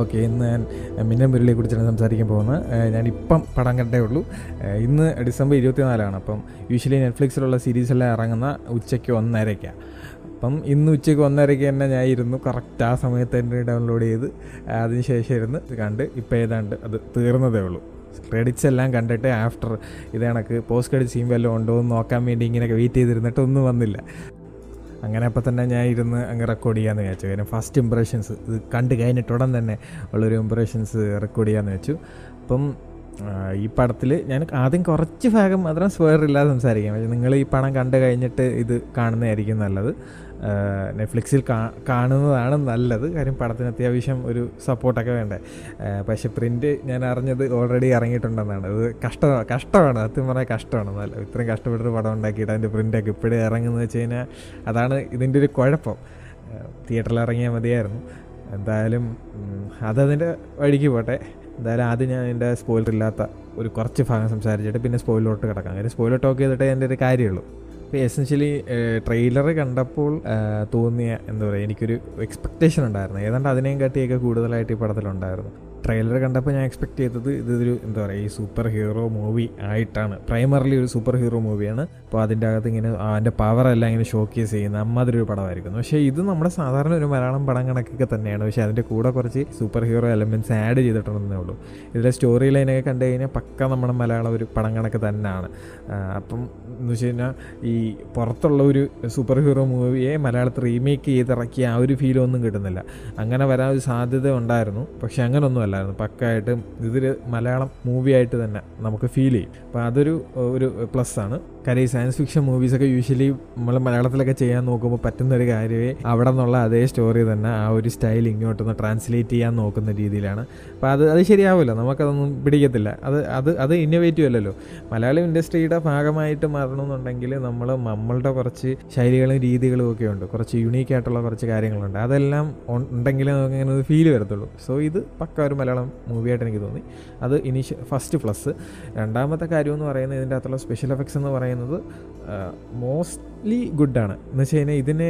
Okay ഇന്ന് ഞാൻ മിന്നൽ മുരളിയെ കുറിച്ചാണ് സംസാരിക്കാൻ പോകുന്നത്. ഞാനിപ്പം പടം കണ്ടേ ഉള്ളൂ. ഇന്ന് ഡിസംബർ ഇരുപത്തിനാലാണ്. അപ്പം യൂഷ്വലി നെറ്റ്ഫ്ലിക്സിലുള്ള സീരീസെല്ലാം ഇറങ്ങുന്ന ഉച്ചയ്ക്ക് ഒന്നരയ്ക്കാണ് അപ്പം ഇന്ന് ഉച്ചയ്ക്ക് ഒന്നരയ്ക്ക് തന്നെ ഞാൻ ഇരുന്നു കറക്റ്റ് ആ സമയത്ത് തന്നെ ഡൗൺലോഡ് ചെയ്ത് അതിന് ശേഷം ഇരുന്ന് കണ്ട് ഇപ്പോൾ ഏതാണ്ട് അത് തീർന്നതേ ഉള്ളൂ. ക്രെഡിറ്റ്സ് എല്ലാം കണ്ടിട്ട് ആഫ്റ്റർ ഇത് കണക്ക് പോസ്റ്റ് ക്രെഡിറ്റ് സീൻ വല്ലതും ഉണ്ടോ എന്ന് നോക്കാൻ വേണ്ടി ഇങ്ങനെയൊക്കെ വെയിറ്റ് ചെയ്തിരുന്നിട്ട് ഒന്നും വന്നില്ല. അങ്ങനെ അപ്പം തന്നെ ഞാൻ ഇരുന്ന് അങ്ങ് റെക്കോർഡ് ചെയ്യാമെന്ന് വിചാരിച്ചു. കാര്യം ഫസ്റ്റ് ഇമ്പ്രഷൻസ് ഇത് കണ്ട് കഴിഞ്ഞിട്ടുടൻ തന്നെ ഉള്ളൊരു ഇമ്പ്രഷൻസ് റെക്കോർഡ് ചെയ്യാമെന്ന് വെച്ചു അപ്പം ഈ പടത്തിൽ ഞാൻ ആദ്യം കുറച്ച് ഭാഗം മാത്രം സ്വേർ ഇല്ലാതെ സംസാരിക്കാം. പക്ഷേ നിങ്ങൾ ഈ പടം കണ്ടു കഴിഞ്ഞിട്ട് ഇത് കാണുന്നതായിരിക്കും നല്ലത്. നെറ്റ്ഫ്ലിക്സിൽ കാണുന്നതാണ് നല്ലത്. കാര്യം പടത്തിന് അത്യാവശ്യം ഒരു സപ്പോർട്ടൊക്കെ വേണ്ടേ. പക്ഷെ പക്ഷേ പ്രിന്റ് ഞാൻ അറിഞ്ഞത് ഓൾറെഡി ഇറങ്ങിയിട്ടുണ്ടെന്നാണ്. അത് കഷ്ടമാണ് കഷ്ടമാണ്. സത്യം പറഞ്ഞാൽ കഷ്ടമാണ്. നല്ല ഇത്രയും കഷ്ടപ്പെട്ടൊരു പടം ഉണ്ടാക്കിയിട്ട് അതിന്റെ പ്രിന്റൊക്കെ ഇപ്പോഴേ ഇറങ്ങുന്നത് വെച്ച് കഴിഞ്ഞാൽ അതാണ് ഇതിന്റെ ഒരു കുഴപ്പം. തിയേറ്ററിൽ ഇറങ്ങിയാൽ മതിയായിരുന്നു. എന്തായാലും അതതിന്റെ വഴിക്ക് പോട്ടെ. എന്തായാലും ആദ്യം ഞാൻ എന്റെ സ്പോയിലർ ഇല്ലാത്ത ഒരു കുറച്ച് ഭാഗം സംസാരിച്ചിട്ട് പിന്നെ സ്പോയിലോട്ട് കിടക്കാം. കാര്യം സ്പോയിലർ ടോക്ക് ചെയ്തിട്ടേ എന്റെ ഒരു കാര്യമുള്ളൂ. അപ്പോൾ എസെൻഷ്യലി ട്രെയിലർ കണ്ടപ്പോൾ തോന്നിയ എന്താ പറയുക എനിക്കൊരു എക്സ്പെക്റ്റേഷൻ ഉണ്ടായിരുന്നു. ഏതാണ്ട് അതിനെയും കാട്ടിയൊക്കെ കൂടുതലായിട്ട് ഈ പടത്തിലുണ്ടായിരുന്നു. ട്രെയിലർ കണ്ടപ്പോൾ ഞാൻ എക്സ്പെക്ട് ചെയ്തത് ഇതൊരു എന്താ പറയുക ഈ സൂപ്പർ ഹീറോ മൂവി ആയിട്ടാണ്. പ്രൈമറിലി ഒരു സൂപ്പർ ഹീറോ മൂവിയാണ് അപ്പോൾ അതിന്റെ അകത്ത് ഇങ്ങനെ അതിന്റെ പവറെല്ലാം ഇങ്ങനെ ഷോക്കേസ് ചെയ്യുന്ന അമ്മാതിരി ഒരു പടമായിരിക്കുന്നു. പക്ഷേ ഇത് നമ്മുടെ സാധാരണ ഒരു മലയാളം പടം കണക്കൊക്കെ തന്നെയാണ്. പക്ഷേ അതിന്റെ കൂടെ കുറച്ച് സൂപ്പർ ഹീറോ എലമെന്റ്സ് ആഡ് ചെയ്തിട്ടുണ്ടെന്നേ ഉള്ളൂ. ഇതിലെ സ്റ്റോറി ലൈനൊക്കെ കണ്ടു കഴിഞ്ഞാൽ പക്ക നമ്മുടെ മലയാളം ഒരു പടം കണക്ക് തന്നെയാണ്. അപ്പം എന്ന് വെച്ച് കഴിഞ്ഞാൽ ഈ പുറത്തുള്ള ഒരു സൂപ്പർ ഹീറോ മൂവിയെ മലയാളത്തിൽ റീമേക്ക് ചെയ്തിറക്കിയ ആ ഒരു ഫീലൊന്നും കിട്ടുന്നില്ല. അങ്ങനെ വരാൻ ഒരു സാധ്യത ഉണ്ടായിരുന്നു. പക്ഷേ അങ്ങനൊന്നും അല്ലായിരുന്നു പക്കായിട്ടും ഇതിൽ മലയാളം മൂവിയായിട്ട് തന്നെ നമുക്ക് ഫീൽ ചെയ്യും. അപ്പോൾ അതൊരു ഒരു പ്ലസ് ആണ്. കാര്യം ഈ സയൻസ് ഫിക്ഷൻ മൂവീസൊക്കെ യൂഷ്വലി നമ്മൾ മലയാളത്തിലൊക്കെ ചെയ്യാൻ നോക്കുമ്പോൾ പറ്റുന്ന ഒരു കാര്യമേ അവിടെ നിന്നുള്ള അതേ സ്റ്റോറി തന്നെ ആ ഒരു സ്റ്റൈൽ ഇങ്ങോട്ടൊന്ന് ട്രാൻസ്ലേറ്റ് ചെയ്യാൻ നോക്കുന്ന രീതിയിലാണ്. അപ്പോൾ അത് അത് ശരിയാവില്ല നമുക്കതൊന്നും പിടിക്കത്തില്ല. അത് അത് അത് ഇന്നോവേറ്റീവ് അല്ലല്ലോ. മലയാളം ഇൻഡസ്ട്രിയുടെ ഭാഗമായിട്ട് മാറണമെന്നുണ്ടെങ്കിൽ നമ്മൾ നമ്മളുടെ കുറച്ച് ശൈലികളും രീതികളും ഒക്കെ ഉണ്ട്. കുറച്ച് യുണീക്ക് ആയിട്ടുള്ള കുറച്ച് കാര്യങ്ങളുണ്ട്. അതെല്ലാം ഉണ്ടെങ്കിലേ നമുക്ക് ഇങ്ങനെ ഒരു ഫീൽ വരത്തുള്ളൂ. സോ ഇത് പക്ക ഒരു മലയാളം മൂവിയായിട്ട് എനിക്ക് തോന്നി. അത് ഇനീഷ്യ ഫസ്റ്റ് പ്ലസ് രണ്ടാമത്തെ കാര്യം എന്ന് പറയുന്നത് ഇതിന്റെ അകത്തുള്ള സ്പെഷ്യൽ എഫക്ട്സ് എന്ന് പറയുന്നത് മോസ്റ്റ്ലി ഗുഡാണ് എന്ന് വെച്ച് കഴിഞ്ഞാൽ ഇതിനെ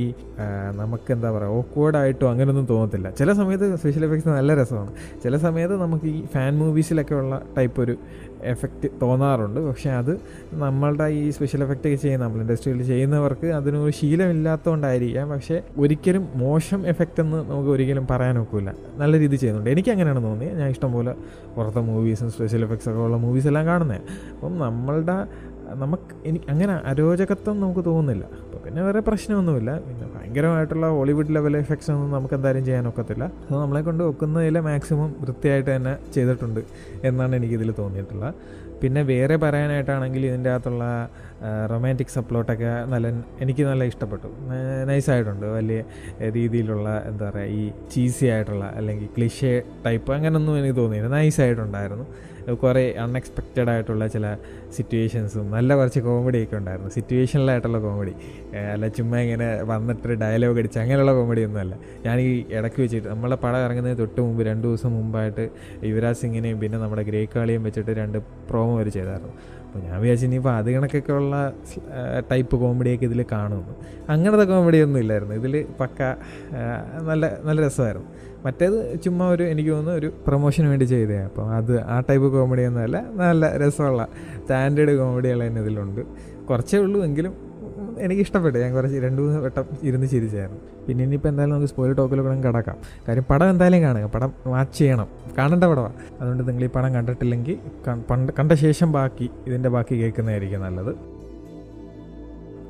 ഈ നമുക്ക് എന്താ പറയുക ഓക്വേർഡായിട്ടോ അങ്ങനെയൊന്നും തോന്നത്തില്ല. ചില സമയത്ത് സ്പെഷ്യൽ എഫക്ട്സ് നല്ല രസമാണ്. ചില സമയത്ത് നമുക്ക് ഈ ഫാൻ മൂവീസിലൊക്കെ ഉള്ള ടൈപ്പ് ഒരു എഫക്റ്റ് തോന്നാറുണ്ട്. പക്ഷേ അത് നമ്മളുടെ ഈ സ്പെഷ്യൽ എഫക്റ്റ് ഒക്കെ ചെയ്യുന്ന നമ്മൾ ഇൻഡസ്ട്രിയിൽ ചെയ്യുന്നവർക്ക് അതിനൊരു ശീലമില്ലാത്തതുകൊണ്ടായിരിക്കാം പക്ഷേ ഒരിക്കലും മോശം എഫക്റ്റ് എന്ന് നമുക്ക് ഒരിക്കലും പറയാൻ ഒക്കില്ല. നല്ല രീതിയിൽ ചെയ്യുന്നുണ്ട്. എനിക്ക് അങ്ങനെയാണ് തോന്നിയത് ഞാൻ ഇഷ്ടംപോലെ പുറത്തെ മൂവീസും സ്പെഷ്യൽ എഫക്ട്സ് ഒക്കെ ഉള്ള മൂവീസ് എല്ലാം കാണുന്നത് അപ്പം നമ്മളുടെ നമുക്ക് എനിക്ക് അങ്ങനെ അരോചകത്വം നമുക്ക് തോന്നുന്നില്ല. അപ്പോൾ പിന്നെ വേറെ പ്രശ്നമൊന്നുമില്ല. പിന്നെ ഭയങ്കരമായിട്ടുള്ള ഹോളിവുഡ് ലെവൽ എഫക്ട്സ് ഒന്നും നമുക്ക് എന്തായാലും ചെയ്യാൻ ഒക്കത്തില്ല. അത് നമ്മളെ കൊണ്ട് ഒക്കുന്നതിൽ മാക്സിമം വൃത്തിയായിട്ട് തന്നെ ചെയ്തിട്ടുണ്ട് എന്നാണ് എനിക്കിതിൽ തോന്നിയിട്ടുള്ളത്. പിന്നെ വേറെ പറയാനായിട്ടാണെങ്കിൽ ഇതിന്റെ അകത്തുള്ള റൊമാന്റിക് സപ്ലോട്ടൊക്കെ നല്ല എനിക്ക് നല്ല ഇഷ്ടപ്പെട്ടു. നൈസായിട്ടുണ്ട് വലിയ രീതിയിലുള്ള എന്താ പറയുക ഈ ചീസി ആയിട്ടുള്ള അല്ലെങ്കിൽ ക്ലിഷേ ടൈപ്പ് അങ്ങനെയൊന്നും എനിക്ക് തോന്നിയില്ല. നൈസായിട്ടുണ്ടായിരുന്നു കുറേ അൺഎക്സ്പെക്റ്റഡ് ആയിട്ടുള്ള ചില സിറ്റുവേഷൻസും നല്ല കുറച്ച് കോമഡിയൊക്കെ ഉണ്ടായിരുന്നു. സിറ്റുവേഷനിലായിട്ടുള്ള കോമഡി അല്ല ചുമ്മാ ഇങ്ങനെ വന്നിട്ട് ഡയലോഗ് അടിച്ച് അങ്ങനെയുള്ള കോമഡി ഒന്നുമല്ല ഞാൻ ഈ ഇടയ്ക്ക് വെച്ചിട്ട് നമ്മളെ പടം ഇറങ്ങുന്നതിന് തൊട്ട് മുമ്പ് രണ്ട് ദിവസം മുമ്പായിട്ട് യുവരാജ് സിംഗിനെയും പിന്നെ നമ്മുടെ ഗ്രേക്കാളിയും വെച്ചിട്ട് രണ്ട് പ്രോമോ വരെ ചെയ്തായിരുന്നു. അപ്പോൾ ഞാൻ വിചാരിച്ചു ഇനിയിപ്പോൾ അത് കണക്കൊക്കെ ഉള്ള ടൈപ്പ് കോമഡിയൊക്കെ ഇതിൽ കാണുമെന്ന്. അങ്ങനത്തെ കോമഡി ഒന്നും ഇല്ലായിരുന്നു. ഇതിൽ പക്ക നല്ല നല്ല രസമായിരുന്നു. മറ്റേത് ചുമ്മാ ഒരു എനിക്ക് തോന്നുന്നു ഒരു പ്രൊമോഷന് വേണ്ടി ചെയ്തതാണ് അപ്പോൾ അത് ആ ടൈപ്പ് കോമഡിയൊന്നുമല്ല നല്ല രസമുള്ള സ്റ്റാൻഡേർഡ് കോമഡികൾ തന്നെ ഇതിലുണ്ട്. കുറച്ചേ ഉള്ളൂ എങ്കിലും എനിക്ക് ഇഷ്ടപ്പെട്ടു ഞാൻ കുറച്ച് രണ്ട് മൂന്ന് വട്ടം ഇരുന്ന് ചിരിച്ചായിരുന്നു. പിന്നെ ഇനിയിപ്പോൾ എന്തായാലും നമുക്ക് സ്പോയിൽ ടോക്കിലൂടെ കിടക്കാം. കാര്യം പടം എന്തായാലും കാണുക. പടം വാച്ച് ചെയ്യണം. കാണേണ്ട പടമാണ് അതുകൊണ്ട് നിങ്ങൾ ഈ പടം കണ്ടിട്ടില്ലെങ്കിൽ പണ്ട് കണ്ട ശേഷം ബാക്കി ഇതിന്റെ ബാക്കി കേൾക്കുന്നതായിരിക്കും നല്ലത്.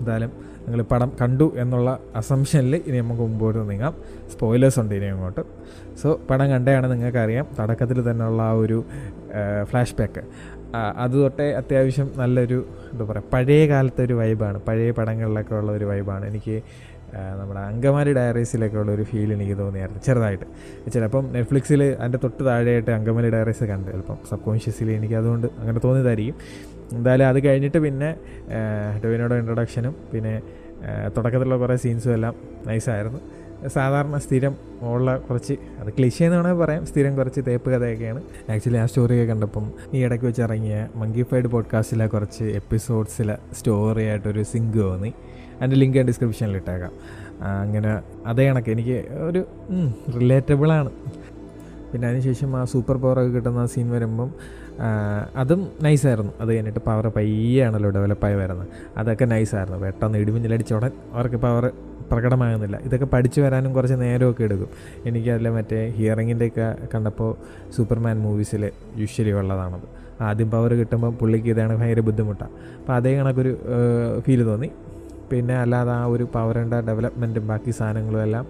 എന്തായാലും നിങ്ങൾ പടം കണ്ടു എന്നുള്ള അസംഷനിൽ ഇനി നമുക്ക് മുമ്പോട്ട് നീങ്ങാം. സ്പോയിലേഴ്സ് ഉണ്ട് ഇനി അങ്ങോട്ട്. സോ പടം കണ്ടതാണ് നിങ്ങൾക്കറിയാം. തുടക്കത്തിൽ തന്നെയുള്ള ആ ഒരു ഫ്ലാഷ് ബാക്ക് അത് തൊട്ടേ അത്യാവശ്യം നല്ലൊരു എന്താ പറയുക പഴയ കാലത്തെ ഒരു വൈബാണ് പഴയ പടങ്ങളിലൊക്കെ ഉള്ള ഒരു വൈബാണ് എനിക്ക് നമ്മുടെ അങ്കമാലി ഡയറീസിലൊക്കെ ഉള്ള ഒരു ഫീൽ എനിക്ക് തോന്നിയായിരുന്നു ചെറുതായിട്ട്. ചിലപ്പം നെറ്റ്ഫ്ലിക്സിൽ അതിന്റെ തൊട്ട് താഴെയായിട്ട് അങ്കമാലി ഡയറീസ് കണ്ട്. ചിലപ്പം സബ് കോൺഷ്യസ്ലി എനിക്ക് അതുകൊണ്ട് അങ്ങനെ തോന്നിയതായിരിക്കും. എന്തായാലും അത് കഴിഞ്ഞിട്ട് പിന്നെ ഡോവിനോടെ ഇൻട്രൊഡക്ഷനും പിന്നെ തുടക്കത്തിലുള്ള കുറേ സീൻസും എല്ലാം നൈസായിരുന്നു സാധാരണ സ്ഥിരം ഉള്ള കുറച്ച് അത് ക്ലിഷേ എന്ന് വേണമെങ്കിൽ പറയാം സ്ഥിരം കുറച്ച് തേപ്പ് കഥയൊക്കെയാണ്. ആക്ച്വലി ആ സ്റ്റോറിയൊക്കെ കണ്ടപ്പം ഈ ഇടയ്ക്ക് വെച്ച് ഇറങ്ങിയ മങ്കിഫൈഡ് പോഡ്കാസ്റ്റിലെ കുറച്ച് എപ്പിസോഡ്സിലെ സ്റ്റോറി ആയിട്ടൊരു സിങ്ക് തോന്നി അതിന്റെ ലിങ്ക് ഞാൻ ഡിസ്ക്രിപ്ഷനിൽ ഇട്ടേക്കാം. അങ്ങനെ അതേ കണക്ക്. എനിക്ക് ഒരു റിലേറ്റബിളാണ് പിന്നെ അതിനുശേഷം ആ സൂപ്പർ പവറൊക്കെ കിട്ടുന്ന സീൻ വരുമ്പം അതും നൈസായിരുന്നു അത് കഴിഞ്ഞിട്ട് പവർ പയ്യാണല്ലോ ഡെവലപ്പായി വരുന്നത്. അതൊക്കെ നൈസായിരുന്നു പെട്ടെന്ന് ഇടിമിന്നലടിച്ച അവർക്ക് പവർ പ്രകടമാകുന്നില്ല. ഇതൊക്കെ പഠിച്ചു വരാനും കുറച്ച് നേരമൊക്കെ എടുക്കും. എനിക്കതിൽ മറ്റേ ഹിയറിങ്ങിന്റെയൊക്കെ കണ്ടപ്പോൾ സൂപ്പർമാൻ മൂവീസിൽ യൂഷ്വലി ഉള്ളതാണത്. ആദ്യം പവർ കിട്ടുമ്പോൾ പുള്ളിക്ക് ഇതാണ് ഭയങ്കര ബുദ്ധിമുട്ടാണ് അപ്പോൾ അതേ കണക്കൊരു ഫീൽ തോന്നി. പിന്നെ അല്ലാതെ ആ ഒരു പവറിന്റെ ഡെവലപ്മെന്റും ബാക്കി സാധനങ്ങളും എല്ലാം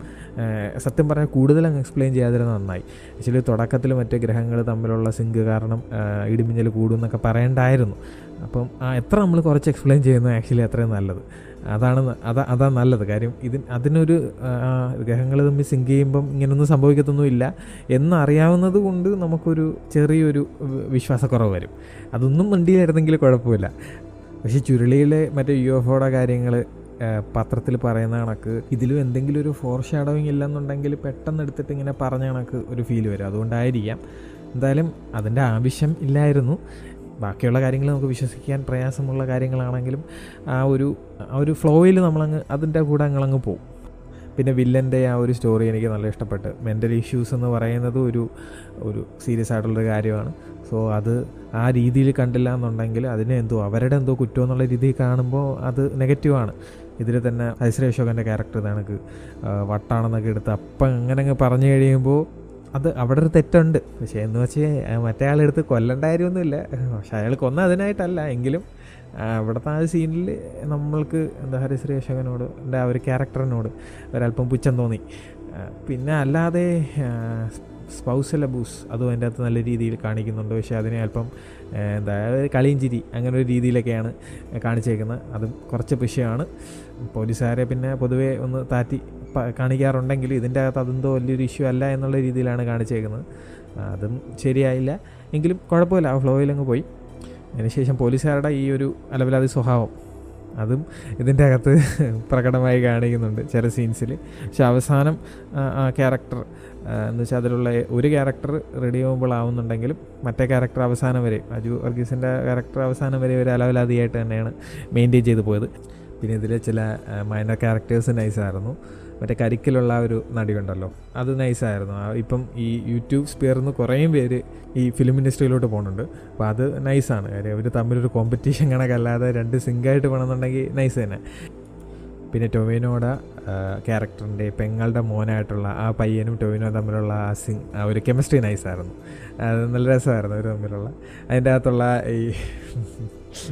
സത്യം പറഞ്ഞാൽ കൂടുതലങ്ങ് എക്സ്പ്ലെയിൻ ചെയ്യാതിരുന്ന നന്നായി. ആക്ച്വലി തുടക്കത്തിൽ മറ്റേ ഗ്രഹങ്ങൾ തമ്മിലുള്ള സിങ്ക് കാരണം ഇടിമിഞ്ഞൽ ഇടിമിന്നൽ കൂടും എന്നൊക്കെ പറയേണ്ടായിരുന്നു. അപ്പം എത്ര നമ്മൾ കുറച്ച് എക്സ്പ്ലെയിൻ ചെയ്യുന്നത് ആക്ച്വലി അത്രയും നല്ലത്. അതാണ് അതാ അതാ നല്ലത്. കാര്യം ഇതി അതിനൊരു ഗ്രഹങ്ങൾ തമ്മിൽ സിങ്ക് ചെയ്യുമ്പം ഇങ്ങനൊന്നും സംഭവിക്കത്തൊന്നുമില്ല. എന്നറിയാവുന്നത് കൊണ്ട് നമുക്കൊരു ചെറിയൊരു വിശ്വാസക്കുറവ് വരും. അതൊന്നും വണ്ടിയിലായിരുന്നെങ്കിൽ കുഴപ്പമില്ല. പക്ഷേ ചുരുളിയിലെ മറ്റേ യു എഫ് ഒയുടെ കാര്യങ്ങൾ പത്രത്തിൽ പറയുന്ന കണക്ക് ഇതിലും എന്തെങ്കിലും ഒരു ഫോർ ഷാഡോയിങ് ഇല്ലെന്നുണ്ടെങ്കിൽ പെട്ടെന്ന് എടുത്തിട്ട് ഇങ്ങനെ പറഞ്ഞ കണക്ക് ഒരു ഫീൽ വരും. അതുകൊണ്ടായിരിക്കാം. എന്തായാലും അതിന്റെ ആവശ്യം ഇല്ലായിരുന്നു. ബാക്കിയുള്ള കാര്യങ്ങൾ നമുക്ക് വിശ്വസിക്കാൻ പ്രയാസമുള്ള കാര്യങ്ങളാണെങ്കിലും ആ ഒരു ആ ഒരു ഫ്ലോയിൽ നമ്മളങ്ങ് അതിന്റെ കൂടെ അങ്ങളങ്ങ് പോകും പിന്നെ വില്ലന്റെ ആ ഒരു സ്റ്റോറി എനിക്ക് നല്ല ഇഷ്ടപ്പെട്ട്. മെന്റൽ ഇഷ്യൂസ് എന്ന് പറയുന്നത് ഒരു ഒരു സീരിയസ് ആയിട്ടുള്ളൊരു കാര്യമാണ്. സോ അത് ആ രീതിയിൽ കണ്ടില്ല എന്നുണ്ടെങ്കിൽ അതിനെ എന്തോ അവരുടെ എന്തോ കുറ്റം എന്നുള്ള രീതിയിൽ കാണുമ്പോൾ അത് നെഗറ്റീവാണ് ഇതിൽ തന്നെ ഹൈശ്രീ അശോകന്റെ ക്യാരക്ടർ ഇതാണ് വട്ടാണെന്നൊക്കെ എടുത്ത് അപ്പം അങ്ങനെ അങ്ങ് പറഞ്ഞു കഴിയുമ്പോൾ അത് അവിടെ ഒരു തെറ്റുണ്ട്. പക്ഷേ എന്ന് വെച്ച് മറ്റേ ആളെടുത്ത് കൊല്ലേണ്ട കാര്യമൊന്നുമില്ല. പക്ഷെ അയാൾ കൊന്ന അതിനായിട്ടല്ല. എങ്കിലും അവിടുത്തെ ആ സീനിൽ നമ്മൾക്ക് എന്താ ഹരിശ്രീ അശോകനോട് എന്റെ ആ ഒരു ക്യാരക്ടറിനോട് ഒരല്പം പുച്ഛം തോന്നി. പിന്നെ അല്ലാതെ സ്പൗസൽ അബൂസ് അതും അതിന്റെ അകത്ത് നല്ല രീതിയിൽ കാണിക്കുന്നുണ്ട്. പക്ഷേ അതിനെ അല്പം എന്താ കളിയും ചിരി അങ്ങനെ ഒരു രീതിയിലൊക്കെയാണ് കാണിച്ചേക്കുന്നത്. അതും കുറച്ച് വിഷയമാണ് പോലീസുകാരെ പിന്നെ പൊതുവേ ഒന്ന് താറ്റി കാണിക്കാറുണ്ടെങ്കിൽ ഇതിന്റെ അകത്ത് അതെന്തോ വലിയൊരു ഇഷ്യൂ അല്ല എന്നുള്ള രീതിയിലാണ് കാണിച്ചേക്കുന്നത്. അതും ശരിയായില്ല. എങ്കിലും കുഴപ്പമില്ല ആ ഫ്ലോയിലങ്ങ് പോയി. അതിനുശേഷം പോലീസുകാരുടെ ഈ ഒരു അലവിലാതി സ്വഭാവം. അതും ഇതിന്റെ അകത്ത് പ്രകടമായി കാണിക്കുന്നുണ്ട് ചില സീൻസിൽ പക്ഷെ അവസാനം ആ, ക്യാരക്ടർ എന്ന് വെച്ചാൽ അതിലുള്ള ഒരു ക്യാരക്ടർ റെഡി ആവുമ്പോൾ ആവുന്നുണ്ടെങ്കിലും മറ്റേ ക്യാരക്ടർ അവസാനം വരെ അജു വർഗീസിന്റെ ക്യാരക്ടർ അവസാനം വരെ ഒരു അലവലാതിയായിട്ട് തന്നെയാണ് മെയിന്റെയിൻ ചെയ്തു പോയത്. പിന്നെ ഇതിലെ ചില മൈനർ ക്യാരക്ടേഴ്സ് നൈസായിരുന്നു മറ്റേ കരിക്കിലുള്ള ഒരു നടിയുണ്ടല്ലോ. അത് നൈസായിരുന്നു ഇപ്പം ഈ യൂട്യൂബ് സ്പിയർന്ന് കുറേ പേര് ഈ ഫിലിം ഇൻഡസ്ട്രിയിലോട്ട് പോകുന്നുണ്ട്. അപ്പോൾ അത് നൈസാണ് കാര്യം അവർ തമ്മിലൊരു കോമ്പറ്റീഷൻ കണക്കല്ലാതെ രണ്ട് സിങ്കായിട്ട് വേണമെന്നുണ്ടെങ്കിൽ നൈസ് തന്നെ. പിന്നെ ടൊവിനോട ക്യാരക്ടറിന്റെ പെങ്ങളുടെ മോനായിട്ടുള്ള ആ പയ്യനും ടോവിനോ തമ്മിലുള്ള ആ സിങ് ആ ഒരു കെമിസ്ട്രി നൈസായിരുന്നു അത് നല്ല രസമായിരുന്നു അവർ തമ്മിലുള്ള. അതിന്റെ അകത്തുള്ള ഈ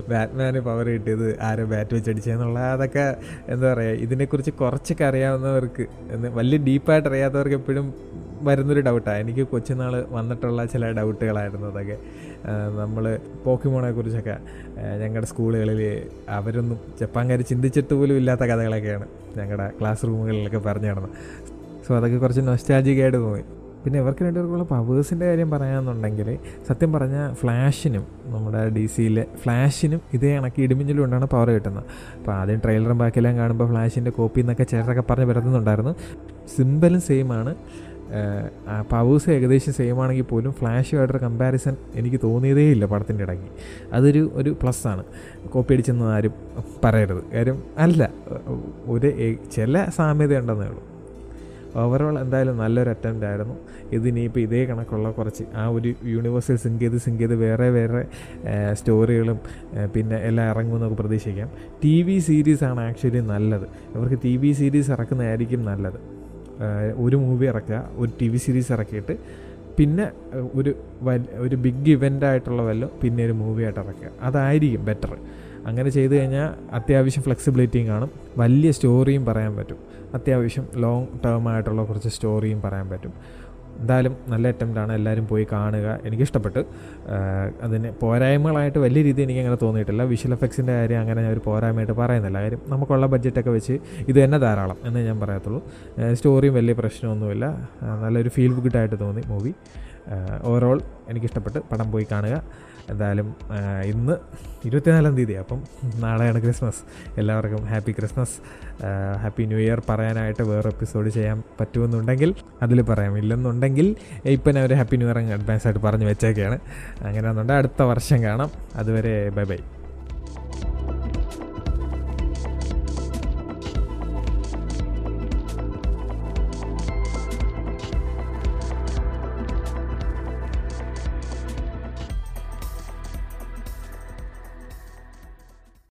ബാറ്റ്മാന് പവർ കിട്ടിയത് ആരെ ബാറ്റ് വെച്ചടിച്ചെന്നുള്ള അതൊക്കെ എന്താ പറയുക ഇതിനെക്കുറിച്ച് കുറച്ചൊക്കെ അറിയാവുന്നവർക്ക് വലിയ ഡീപ്പായിട്ട് അറിയാത്തവർക്ക് എപ്പോഴും വരുന്നൊരു ഡൗട്ടാണ് എനിക്ക് കൊച്ചുനാൾ വന്നിട്ടുള്ള ചില ഡൗട്ടുകളായിരുന്നു അതൊക്കെ. നമ്മൾ പോക്കിമോണെ കുറിച്ചൊക്കെ ഞങ്ങളുടെ സ്കൂളുകളിൽ അവരൊന്നും ജപ്പാൻകാർ ചിന്തിച്ചിട്ട് പോലും ഇല്ലാത്ത കഥകളൊക്കെയാണ് ഞങ്ങളുടെ ക്ലാസ് റൂമുകളിലൊക്കെ പറഞ്ഞു നടന്നത്. സോ അതൊക്കെ കുറച്ച് നൊസ്റ്റാജിക്കായിട്ട് തോന്നി. പിന്നെ ഇവർക്ക് രണ്ടുപേർക്കുള്ള പവേഴ്സിന്റെ കാര്യം പറയാമെന്നുണ്ടെങ്കിൽ സത്യം പറഞ്ഞാൽ ഫ്ലാഷിനും നമ്മുടെ ഡി സിയിലെ ഫ്ലാഷിനും ഇതേ കണക്ക് ഇടിമിന്നലും കൊണ്ടാണ് പവർ കിട്ടുന്നത്. അപ്പോൾ ആദ്യം ട്രെയിലറും ബാക്കിയെല്ലാം കാണുമ്പോൾ ഫ്ലാഷിന്റെ കോപ്പി എന്നൊക്കെ ചിലരൊക്കെ പറഞ്ഞ് വരുന്നുണ്ടായിരുന്നു സിമ്പലും സെയിം ആണ്. പവേഴ്സ് ഏകദേശം സെയിം ആണെങ്കിൽ പോലും ഫ്ലാഷുമായിട്ടൊരു കമ്പാരിസൺ എനിക്ക് തോന്നിയതേ ഇല്ല പടത്തിന്റെ ഇടയ്ക്ക്. അതൊരു ഒരു പ്ലസ് ആണ്. കോപ്പി അടിച്ചെന്ന് ആരും പറയരുത്. കാര്യം അല്ല ഒരു ചില സാമ്യത ഉണ്ടെന്നേ ഉള്ളൂ. ഓവറോൾ എന്തായാലും നല്ലൊരു അറ്റംപ്റ്റ് ആയിരുന്നു. ഇതിനിപ്പോൾ ഇതേ കണക്കുള്ള കുറച്ച് ആ ഒരു യൂണിവേഴ്സിൽ സിങ്ക് ചെയ്ത് സിങ്ക് ചെയ്ത് വേറെ വേറെ സ്റ്റോറികളും പിന്നെ എല്ലാം ഇറങ്ങുമെന്നൊക്കെ പ്രതീക്ഷിക്കാം. ടി വി സീരീസാണ് ആക്ച്വലി നല്ലത്. ഇവർക്ക് ടി വി സീരീസ് ഇറക്കുന്നതായിരിക്കും നല്ലത്. ഒരു മൂവി ഇറക്കുക ഒരു ടി വി സീരീസ് ഇറക്കിയിട്ട് പിന്നെ ഒരു ഒരു ബിഗ് ഇവന്റ് ആയിട്ടുള്ള വല്ല പിന്നെ ഒരു മൂവി ആയിട്ട് ഇറക്കുക. അതായിരിക്കും ബെറ്റർ അങ്ങനെ ചെയ്തു കഴിഞ്ഞാൽ അത്യാവശ്യം ഫ്ലെക്സിബിലിറ്റിയും കാണും. വലിയ സ്റ്റോറിയും പറയാൻ പറ്റും. അത്യാവശ്യം ലോങ് ടേം ആയിട്ടുള്ള കുറച്ച് സ്റ്റോറിയും പറയാൻ പറ്റും. എന്തായാലും നല്ല അറ്റംപ്റ്റാണ് എല്ലാവരും പോയി കാണുക. എനിക്കിഷ്ടപ്പെട്ട്. അതിന് പോരായ്മകളായിട്ട് വലിയ രീതിയിൽ എനിക്ക് അങ്ങനെ തോന്നിയിട്ടില്ല. വിഷ്വൽ എഫക്ട്സിന്റെ കാര്യം അങ്ങനെ ഞാൻ ഒരു പോരായ്മയായിട്ട് പറയുന്നില്ല. കാര്യം നമുക്കുള്ള ബഡ്ജറ്റൊക്കെ വെച്ച് ഇത് തന്നെ ധാരാളം എന്നേ ഞാൻ പറയത്തുള്ളൂ. സ്റ്റോറിയും വലിയ പ്രശ്നമൊന്നുമില്ല. നല്ലൊരു ഫീൽ ഗുഡായിട്ട് തോന്നി മൂവി ഓവറോൾ എനിക്കിഷ്ടപ്പെട്ട്. പടം പോയി കാണുക. എന്തായാലും ഇന്ന് ഇരുപത്തിനാലാം തീയതി അപ്പം നാളെയാണ് ക്രിസ്മസ്. എല്ലാവർക്കും happy Christmas. Happy new year പറയാനായിട്ട് വേറെ എപ്പിസോഡ് ചെയ്യാൻ പറ്റുമെന്നുണ്ടെങ്കിൽ അതിൽ പറയാം. ഇല്ലെന്നുണ്ടെങ്കിൽ ഇപ്പം ഞാൻ ഒരു ഹാപ്പി ന്യൂ ഇയർ അഡ്വാൻസ് ആയിട്ട് പറഞ്ഞു വെച്ചേക്കാണ്. അങ്ങനെ എന്നുണ്ടെങ്കിൽ അടുത്ത വർഷം കാണാം. അതുവരെ ബൈ ബൈ.